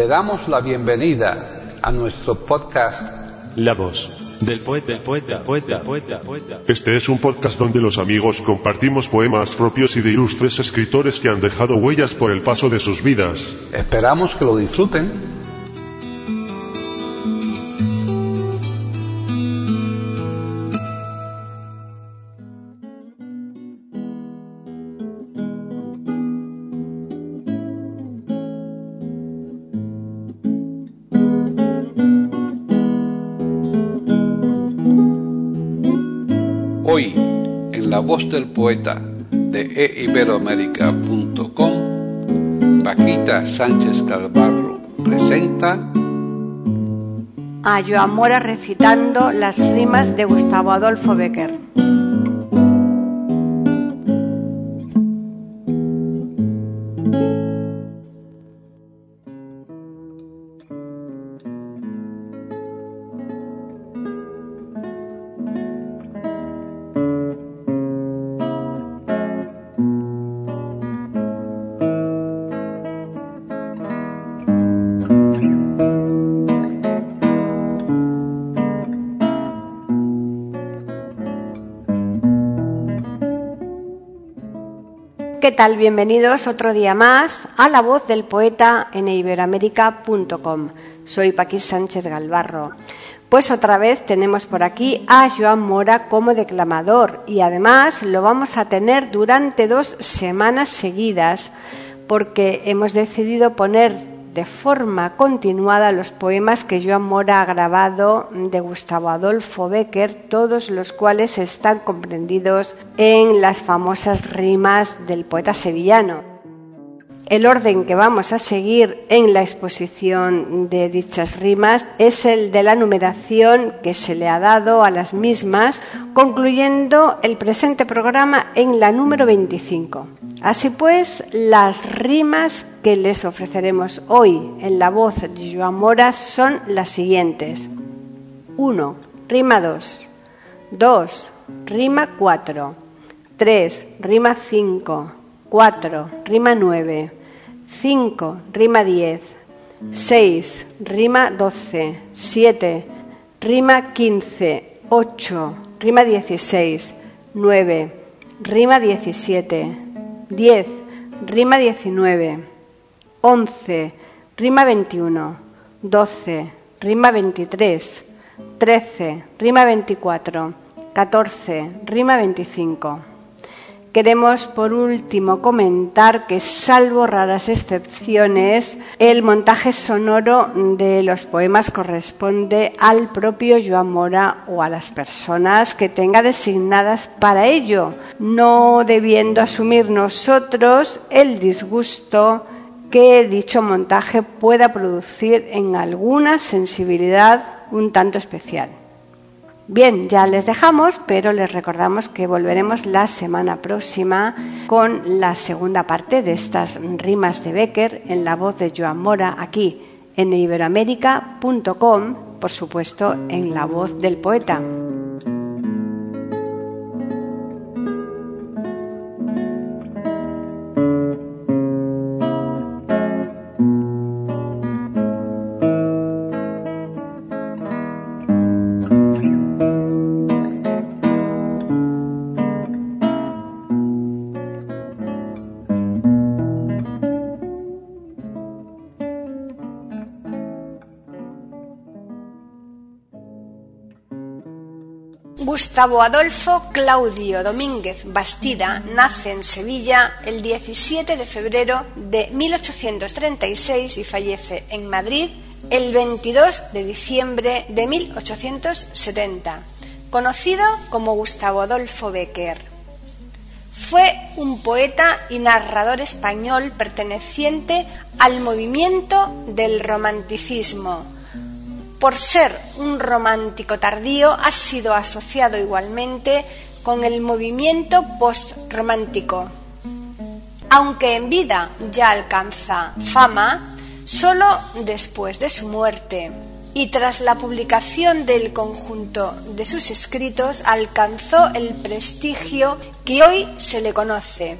Le damos la bienvenida a nuestro podcast La voz del poeta, del poeta, poeta, poeta, poeta. Este es un podcast donde los amigos compartimos poemas propios y de ilustres escritores que han dejado huellas por el paso de sus vidas. Esperamos que lo disfruten. Del poeta de eiberoamérica.com, Paquita Sánchez Calvarro presenta a Joan Mora recitando las rimas de Gustavo Adolfo Becker. ¿Qué tal? Bienvenidos otro día más a La Voz del Poeta en iberoamérica.com. Soy Paquís Sánchez Galvarro. Pues otra vez tenemos por aquí a Joan Mora como declamador y además lo vamos a tener durante dos semanas seguidas porque hemos decidido poner de forma continuada los poemas que Joan Mora ha grabado de Gustavo Adolfo Becker, todos los cuales están comprendidos en las famosas rimas del poeta sevillano. El orden que vamos a seguir en la exposición de dichas rimas es el de la numeración que se le ha dado a las mismas, concluyendo el presente programa en la número 25. Así pues, las rimas que les ofreceremos hoy en la voz de Joan Mora son las siguientes. 1. Rima 2. 2. Rima 4. 3. Rima 5. 4. Rima 9. 5, rima 10, 6, rima 12, 7, rima 15, 8, rima 16, 9, rima 17, 10, rima 19, 11, rima 21, 12, rima 23, 13, rima 24, 14, rima 25. Queremos, por último, comentar que, salvo raras excepciones, el montaje sonoro de los poemas corresponde al propio Joan Mora o a las personas que tenga designadas para ello, no debiendo asumir nosotros el disgusto que dicho montaje pueda producir en alguna sensibilidad un tanto especial. Bien, ya les dejamos, pero les recordamos que volveremos la semana próxima con la segunda parte de estas rimas de Becker en la voz de Joan Mora aquí en iberoamérica.com, por supuesto en la voz del poeta. Gustavo Adolfo Claudio Domínguez Bastida nace en Sevilla el 17 de febrero de 1836 y fallece en Madrid el 22 de diciembre de 1870, conocido como Gustavo Adolfo Becker. Fue un poeta y narrador español perteneciente al movimiento del romanticismo, por ser un romántico tardío, ha sido asociado igualmente con el movimiento postromántico. Aunque en vida ya alcanza fama, solo después de su muerte y tras la publicación del conjunto de sus escritos alcanzó el prestigio que hoy se le conoce.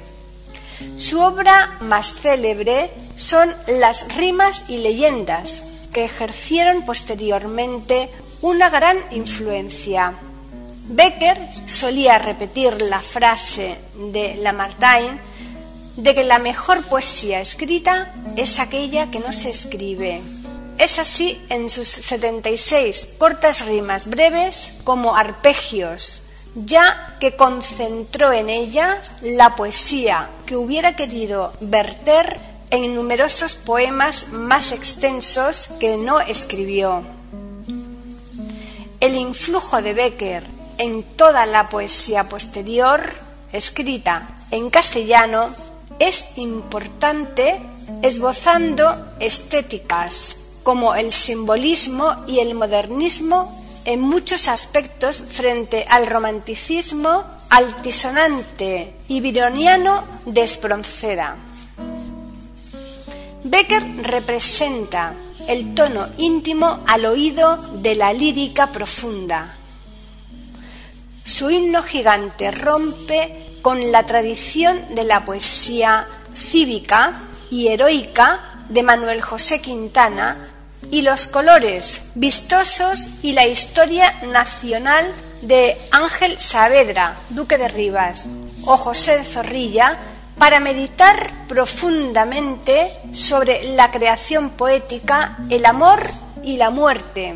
Su obra más célebre son las rimas y leyendas, que ejercieron posteriormente una gran influencia. Becker solía repetir la frase de Lamartine de que la mejor poesía escrita es aquella que no se escribe. Es así en sus 76 cortas rimas breves como arpegios, ya que concentró en ella la poesía que hubiera querido verter en numerosos poemas más extensos que no escribió. El influjo de Becker en toda la poesía posterior, escrita en castellano, es importante esbozando estéticas como el simbolismo y el modernismo en muchos aspectos frente al romanticismo altisonante y vironiano de Espronceda. Becker representa el tono íntimo al oído de la lírica profunda. Su himno gigante rompe con la tradición de la poesía cívica y heroica de Manuel José Quintana y los colores vistosos y la historia nacional de Ángel Saavedra, duque de Rivas, o José Zorrilla, para meditar profundamente sobre la creación poética, el amor y la muerte,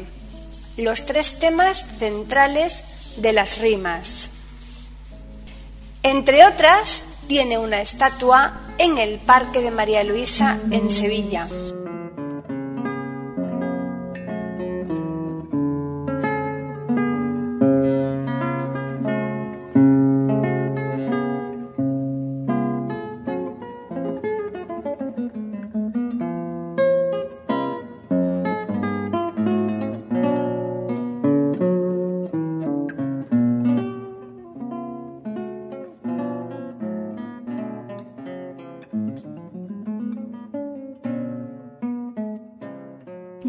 los tres temas centrales de las rimas. Entre otras, tiene una estatua en el Parque de María Luisa en Sevilla.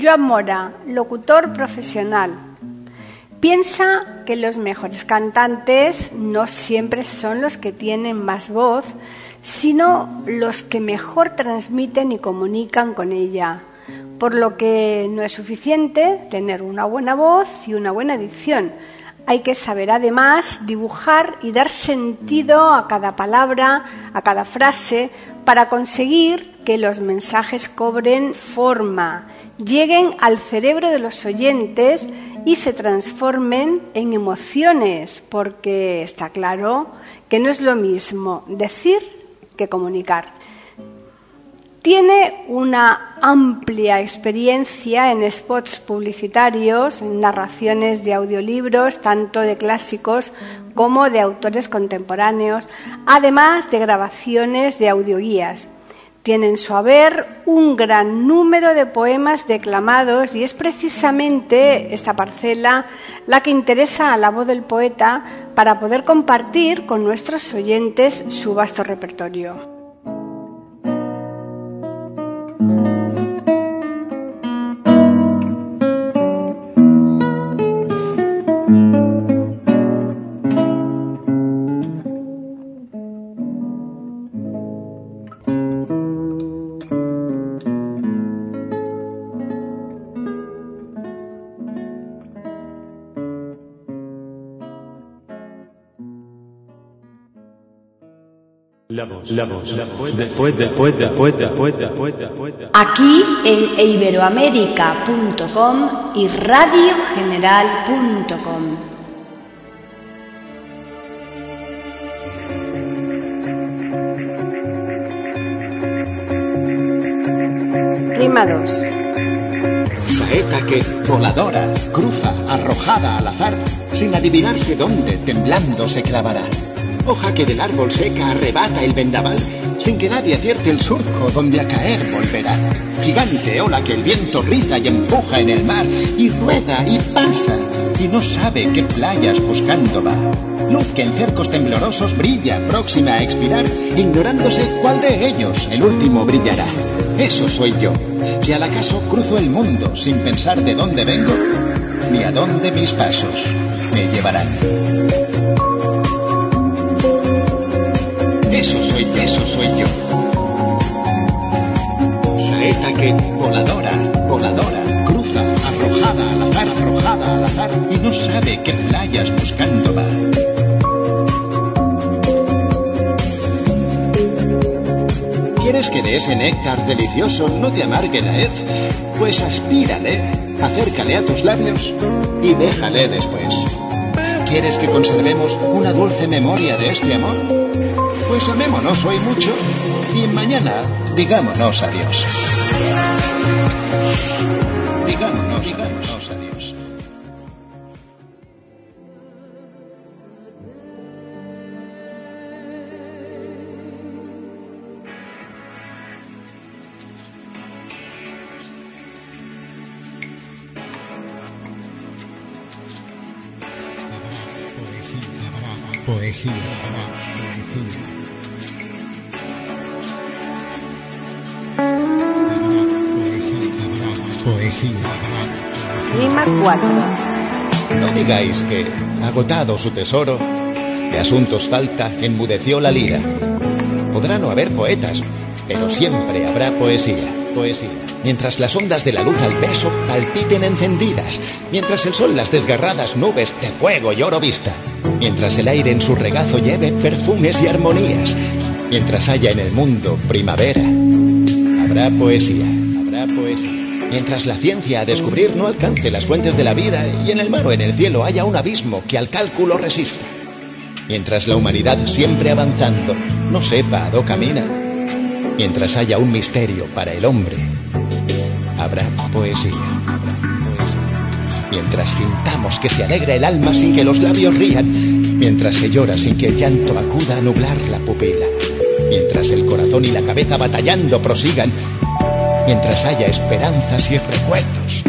Joan Mora, locutor profesional. Piensa que los mejores cantantes no siempre son los que tienen más voz, sino los que mejor transmiten y comunican con ella, por lo que no es suficiente tener una buena voz y una buena dicción. Hay que saber además dibujar y dar sentido a cada palabra, a cada frase, para conseguir que los mensajes cobren forma lleguen al cerebro de los oyentes y se transformen en emociones, porque está claro que no es lo mismo decir que comunicar. Tiene una amplia experiencia en spots publicitarios, en narraciones de audiolibros, tanto de clásicos como de autores contemporáneos, además de grabaciones de audioguías tiene en su haber un gran número de poemas declamados y es precisamente esta parcela la que interesa a la voz del poeta para poder compartir con nuestros oyentes su vasto repertorio. Aquí en iberoamérica.com y radiogeneral.com. Rima 2. Saeta que, voladora, cruza, arrojada al azar, sin adivinarse dónde, temblando se clavará hoja que del árbol seca arrebata el vendaval, sin que nadie acierte el surco donde a caer volverá. Gigante ola que el viento riza y empuja en el mar, y rueda y pasa, y no sabe qué playas buscando va. Luz que en cercos temblorosos brilla, próxima a expirar, ignorándose cuál de ellos el último brillará. Eso soy yo, que al acaso cruzo el mundo sin pensar de dónde vengo, ni a dónde mis pasos me llevarán. sueño. Saeta que voladora, voladora, cruza, arrojada al azar, arrojada al azar, y no sabe qué playas buscando va. ¿Quieres que de ese néctar delicioso no te amargue la hez? Pues aspírale, acércale a tus labios y déjale después. ¿Quieres que conservemos una dulce memoria de este amor? Pues amémonos hoy mucho y mañana digámonos adiós. Digámonos, digámonos adiós. Poesía. Poesía. Rima 4. No digáis que, agotado su tesoro, de asuntos falta, enmudeció la lira. Podrá no haber poetas, pero siempre habrá poesía, poesía. Mientras las ondas de la luz al beso palpiten encendidas, mientras el sol las desgarradas nubes de fuego y oro vista, mientras el aire en su regazo lleve perfumes y armonías, mientras haya en el mundo primavera, habrá poesía, habrá poesía. Mientras la ciencia a descubrir no alcance las fuentes de la vida y en el mar o en el cielo haya un abismo que al cálculo resista. Mientras la humanidad siempre avanzando no sepa a dó camina. Mientras haya un misterio para el hombre, habrá poesía. habrá poesía. Mientras sintamos que se alegra el alma sin que los labios rían. Mientras se llora sin que el llanto acuda a nublar la pupila. Mientras el corazón y la cabeza batallando prosigan mientras haya esperanzas y recuerdos.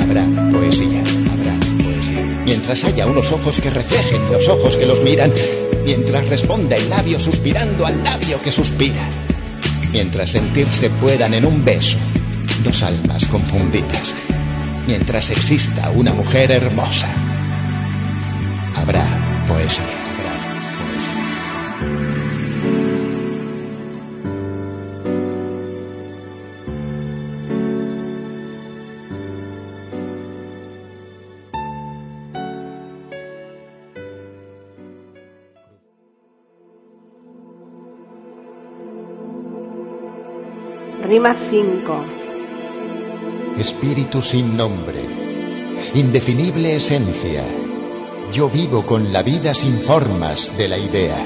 Habrá poesía, habrá poesía. Mientras haya unos ojos que reflejen los ojos que los miran, mientras responda el labio suspirando al labio que suspira, mientras sentirse puedan en un beso dos almas confundidas, mientras exista una mujer hermosa, habrá poesía. Rima 5. Espíritu sin nombre, indefinible esencia. Yo vivo con la vida sin formas de la idea.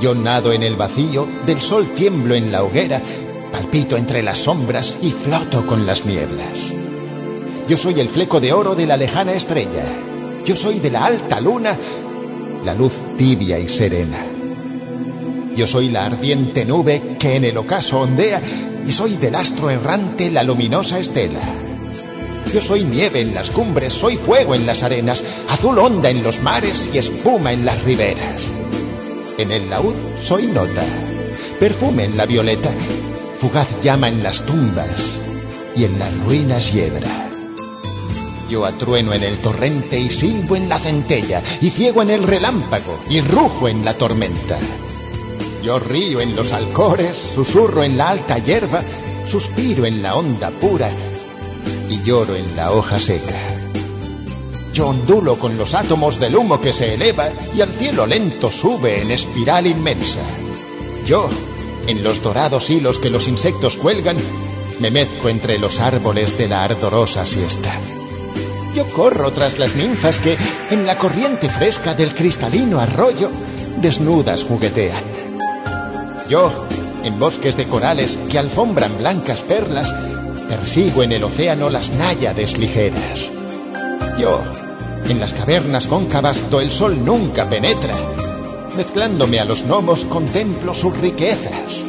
Yo nado en el vacío, del sol tiemblo en la hoguera, palpito entre las sombras y floto con las nieblas. Yo soy el fleco de oro de la lejana estrella. Yo soy de la alta luna, la luz tibia y serena. Yo soy la ardiente nube que en el ocaso ondea y soy del astro errante la luminosa estela. Yo soy nieve en las cumbres, soy fuego en las arenas, azul onda en los mares y espuma en las riberas. En el laúd soy nota, perfume en la violeta, fugaz llama en las tumbas y en las ruinas hiedra. Yo atrueno en el torrente y silbo en la centella, y ciego en el relámpago y rujo en la tormenta. Yo río en los alcores, susurro en la alta hierba, suspiro en la onda pura y lloro en la hoja seca. Yo ondulo con los átomos del humo que se eleva y al cielo lento sube en espiral inmensa. Yo, en los dorados hilos que los insectos cuelgan, me mezco entre los árboles de la ardorosa siesta. Yo corro tras las ninfas que, en la corriente fresca del cristalino arroyo, desnudas juguetean. Yo, en bosques de corales que alfombran blancas perlas, persigo en el océano las náyades ligeras. Yo, en las cavernas cóncavas do el sol nunca penetra, mezclándome a los gnomos contemplo sus riquezas.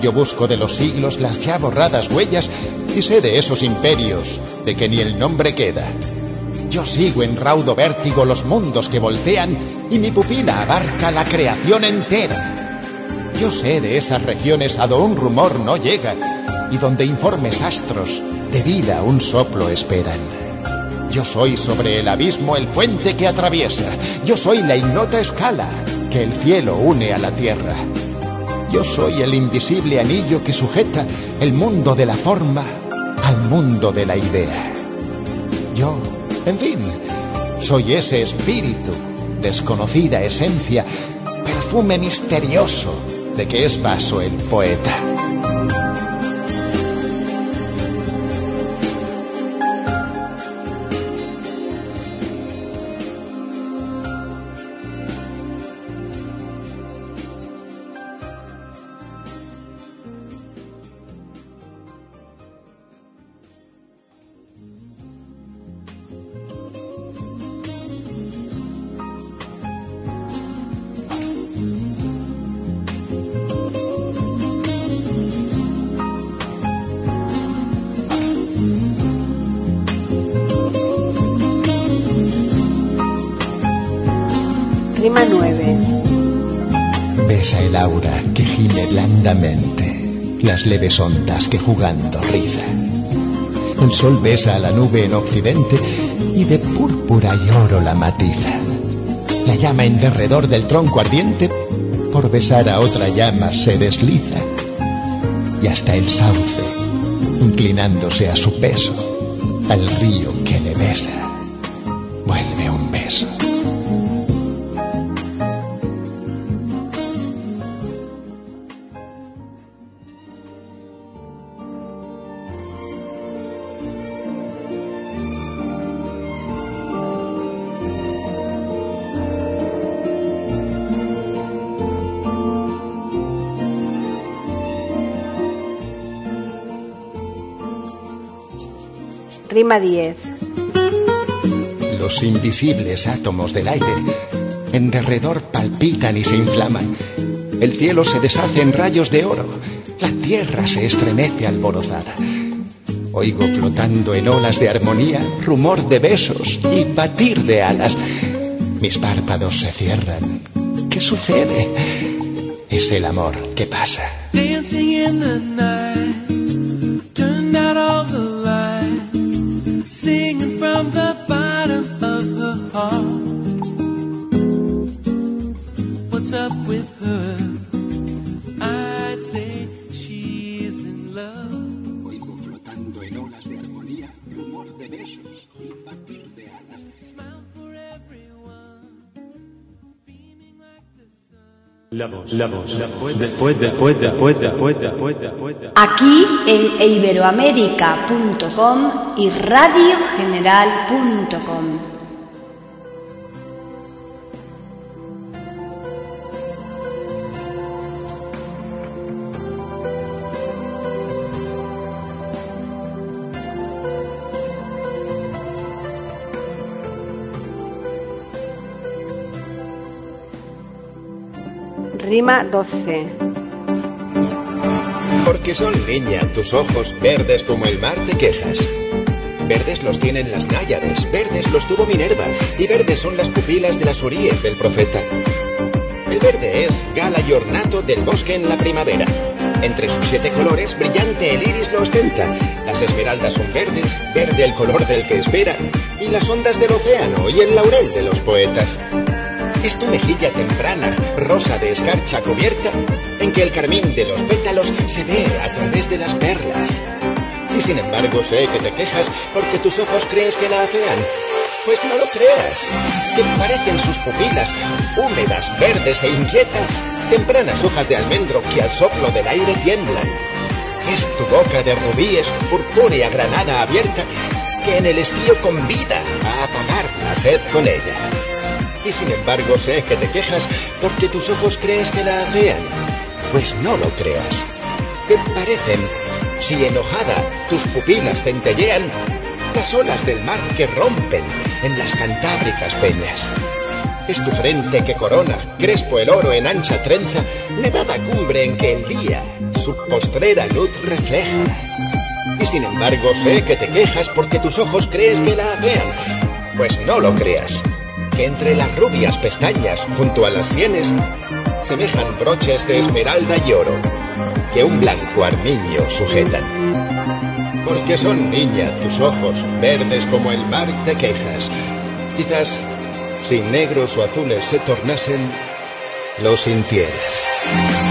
Yo busco de los siglos las ya borradas huellas y sé de esos imperios de que ni el nombre queda. Yo sigo en raudo vértigo los mundos que voltean y mi pupila abarca la creación entera. Yo sé de esas regiones a donde un rumor no llega y donde informes astros de vida un soplo esperan. Yo soy sobre el abismo el puente que atraviesa. Yo soy la ignota escala que el cielo une a la tierra. Yo soy el invisible anillo que sujeta el mundo de la forma al mundo de la idea. Yo, en fin, soy ese espíritu, desconocida esencia, perfume misterioso de que es vaso el poeta. Leves ondas que jugando rizan. El sol besa a la nube en occidente y de púrpura y oro la matiza. La llama en derredor del tronco ardiente por besar a otra llama se desliza. Y hasta el sauce, inclinándose a su peso, al río que le besa, Rima 10. Los invisibles átomos del aire en derredor palpitan y se inflaman. El cielo se deshace en rayos de oro. La tierra se estremece alborozada. Oigo flotando en olas de armonía rumor de besos y batir de alas. Mis párpados se cierran. ¿Qué sucede? Es el amor que pasa. Dancing in the night, turned out all the de alas. La voz, la voz, la voz poeta, poeta, poeta, poeta, poeta, poeta. Aquí en iberoamérica.com y radiogeneral.com. Rima 12. Porque son niña tus ojos verdes como el mar te quejas. Verdes los tienen las náyades, verdes los tuvo Minerva, y verdes son las pupilas de las uríes del profeta. El verde es gala y ornato del bosque en la primavera. Entre sus siete colores, brillante el iris lo ostenta. Las esmeraldas son verdes, verde el color del que espera, y las ondas del océano y el laurel de los poetas. Es tu mejilla temprana, rosa de escarcha cubierta, en que el carmín de los pétalos se ve a través de las perlas. Y sin embargo sé que te quejas porque tus ojos crees que la afean. Pues no lo creas. Te parecen sus pupilas, húmedas, verdes e inquietas, tempranas hojas de almendro que al soplo del aire tiemblan. Es tu boca de rubíes, purpúrea granada abierta, que en el estío convida a apagar la sed con ella. Y sin embargo sé que te quejas porque tus ojos crees que la afean. Pues no lo creas. ¿Qué parecen? Si enojada tus pupilas centellean, las olas del mar que rompen en las cantábricas peñas. Es tu frente que corona, crespo el oro en ancha trenza, nevada cumbre en que el día su postrera luz refleja. Y sin embargo sé que te quejas porque tus ojos crees que la afean. Pues no lo creas entre las rubias pestañas junto a las sienes semejan broches de esmeralda y oro que un blanco armiño sujetan. Porque son niña tus ojos verdes como el mar te quejas. Quizás si negros o azules se tornasen, lo sintieras.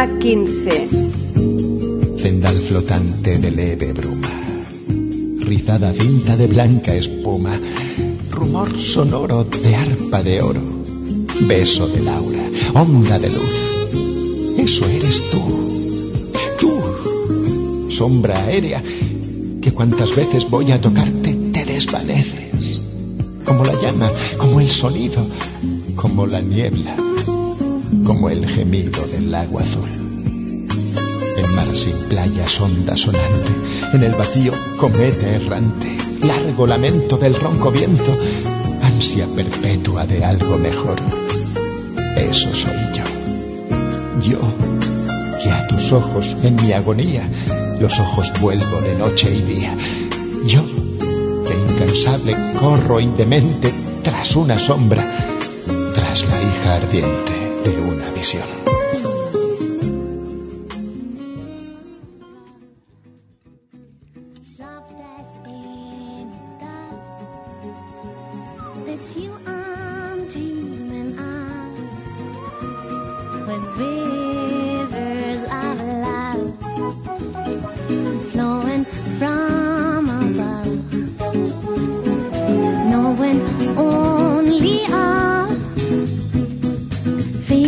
Rima 15. Cendal flotante de leve bruma, rizada cinta de blanca espuma, rumor sonoro de arpa de oro, beso de Laura, onda de luz. Eso eres tú, tú, sombra aérea, que cuantas veces voy a tocarte te desvaneces, como la llama, como el sonido, como la niebla, como el gemido del agua azul. En mar sin playas, onda sonante, en el vacío, cometa errante, largo lamento del ronco viento, ansia perpetua de algo mejor. Eso soy yo. Yo, que a tus ojos en mi agonía, los ojos vuelvo de noche y día. Yo, que incansable corro indemente tras una sombra, tras la hija ardiente de una visión.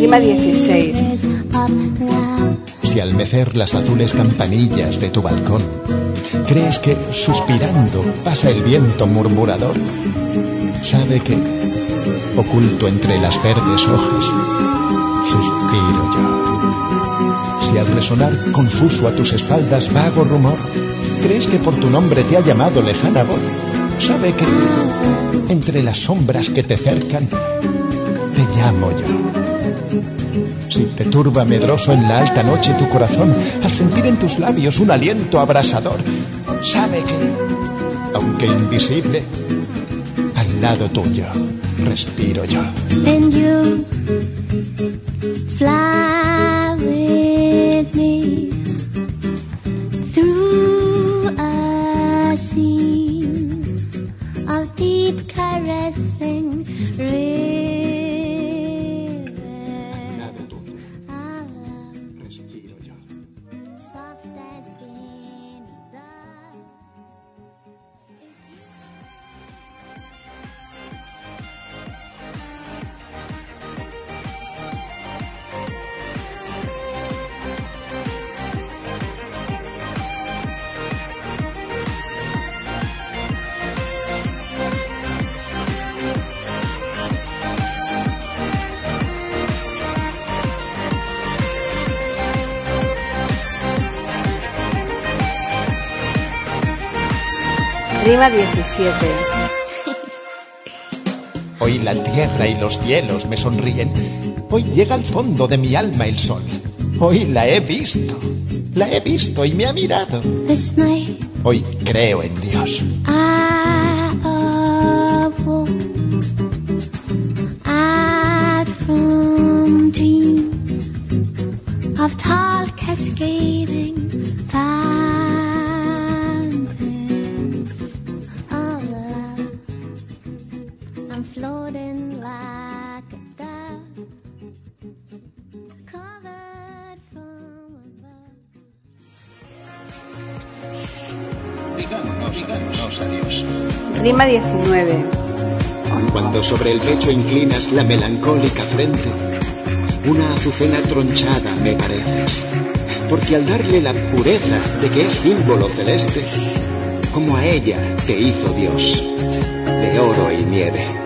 Rima 16. fears of love. Si al mecer las azules campanillas de tu balcón, crees que suspirando pasa el viento murmurador, sabe que, oculto entre las verdes hojas, suspiro yo. Si al resonar confuso a tus espaldas vago rumor, crees que por tu nombre te ha llamado lejana voz, sabe que, entre las sombras que te cercan, llamo yo. Si te turba medroso en la alta noche tu corazón al sentir en tus labios un aliento abrasador, sabe que, aunque invisible, al lado tuyo respiro yo. and you Rima 17. Hoy la tierra y los cielos me sonríen. Hoy llega al fondo de mi alma el sol. Hoy la he visto. La he visto y me ha mirado. Night Hoy creo en Dios. Sobre el pecho inclinas la melancólica frente, una azucena tronchada me pareces. Porque al darle la pureza de que es símbolo celeste, como a ella te hizo Dios, de oro y nieve.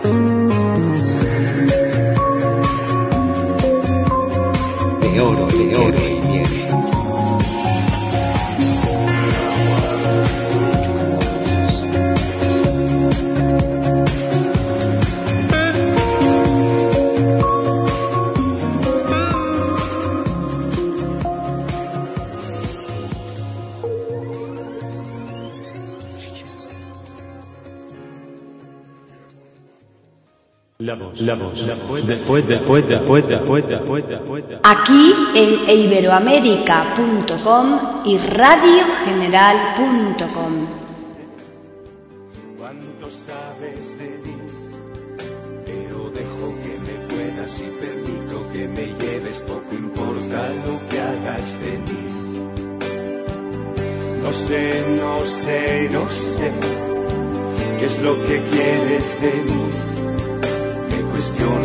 La voz, la voz, después, después, después, después, después, después, después. Aquí en iberoamérica.com y radiogeneral.com. Cuánto sabes de mí, pero dejo que me puedas y permito que me lleves, poco importa lo que hagas. de mí. No sé, no sé, no sé qué es lo que quieres de mí.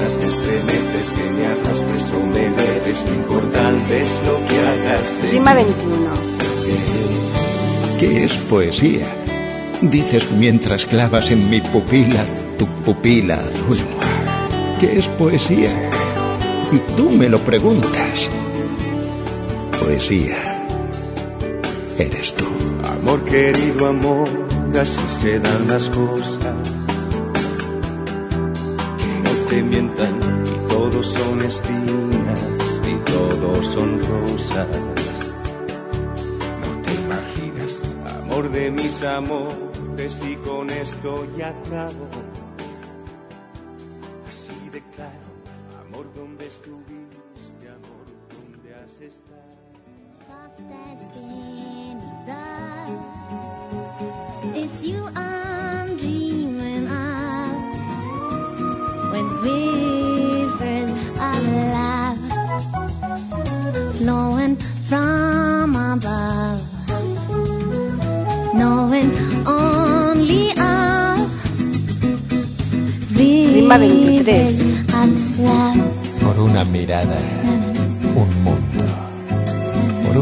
Cuestionas, me estremeces, que me arrastres o me leves, lo importante es lo que hagas de Rima mí. 21. ¿Qué es poesía? Dices mientras clavas en mi pupila tu pupila azul. ¿Qué es poesía? Y tú me lo preguntas. Poesía. Eres tú. Amor querido, amor, así se dan las cosas. Te mientan, y todos son espinas, y todos son rosas. No te imaginas, amor de mis amores, y con esto ya acabo.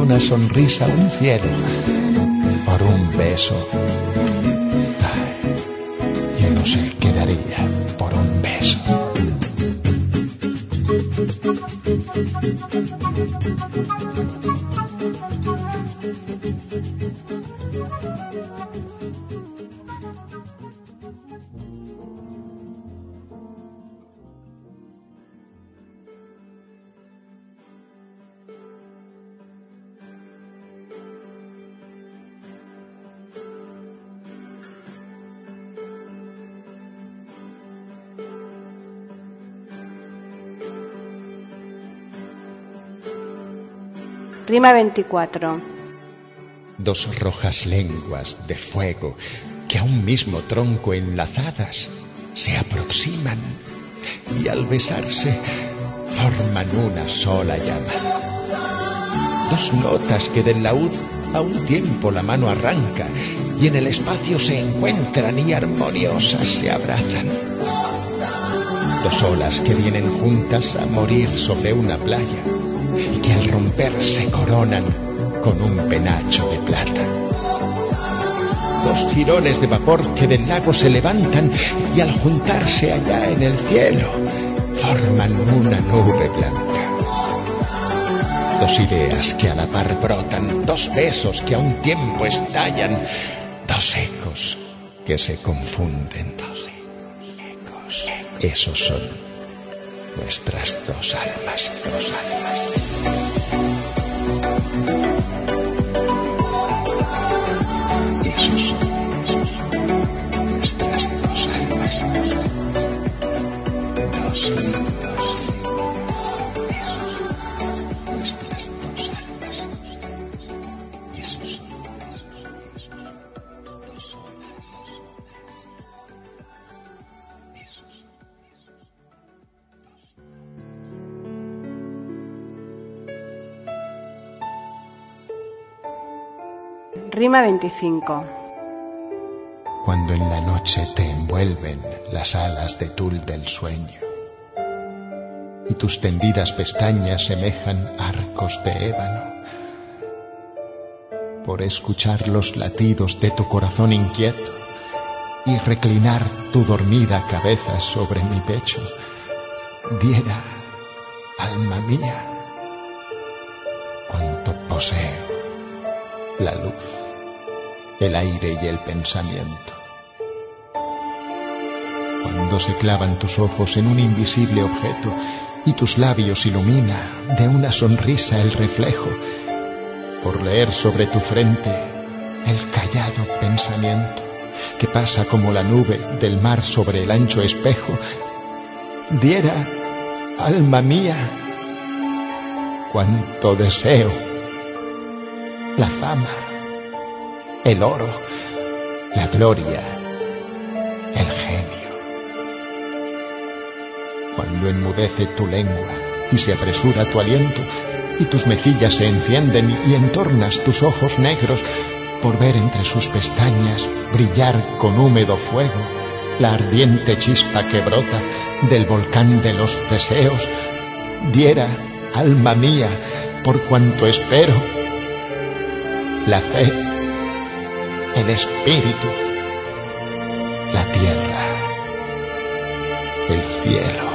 Una sonrisa, un cielo. Por un beso. Yo no sé qué daría por un beso. Rima 24. Dos rojas lenguas de fuego que a un mismo tronco enlazadas se aproximan y al besarse forman una sola llama. Dos notas que del laúd a un tiempo la mano arranca y en el espacio se encuentran y armoniosas se abrazan. Dos olas que vienen juntas a morir sobre una playa y que al romper se coronan con un penacho de plata. Dos jirones de vapor que del lago se levantan y al juntarse allá en el cielo forman una nube blanca. Dos ideas que a la par brotan, dos besos que a un tiempo estallan, dos ecos que se confunden. Dos ecos. Esos son nuestras dos almas, dos almas. Thank you. Rima 25. cuando en la noche te envuelven las alas de tul del sueño y tus tendidas pestañas semejan arcos de ébano. Por escuchar los latidos de tu corazón inquieto y reclinar tu dormida cabeza sobre mi pecho, diera, alma mía, cuanto poseo, la luz, el aire y el pensamiento. Cuando se clavan tus ojos en un invisible objeto y tus labios ilumina de una sonrisa el reflejo, por leer sobre tu frente el callado pensamiento que pasa como la nube del mar sobre el ancho espejo, diera, alma mía, cuanto deseo, la fama, el oro, la gloria, el genio. Cuando enmudece tu lengua y se apresura tu aliento, y tus mejillas se encienden y entornas tus ojos negros por ver entre sus pestañas brillar con húmedo fuego la ardiente chispa que brota del volcán de los deseos. Diera, alma mía, por cuanto espero, la fe, el espíritu, la tierra, el cielo.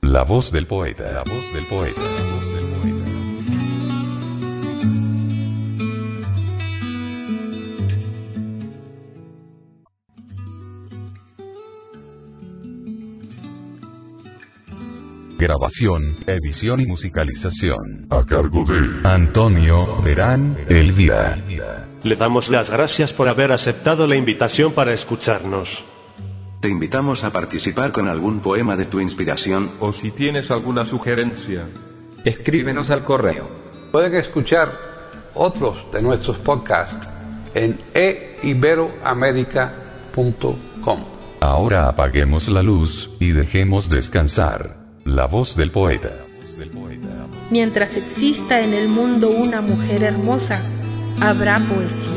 La voz del poeta, la voz del poeta. Grabación, edición y musicalización. A cargo de Antonio Verán Elvira. Le damos las gracias por haber aceptado la invitación para escucharnos. Te invitamos a participar con algún poema de tu inspiración O si tienes alguna sugerencia, escríbenos al correo. Pueden escuchar otros de nuestros podcasts en eiberoamerica.com. Ahora apaguemos la luz y dejemos descansar la voz del poeta. Mientras exista en el mundo una mujer hermosa, habrá poesía.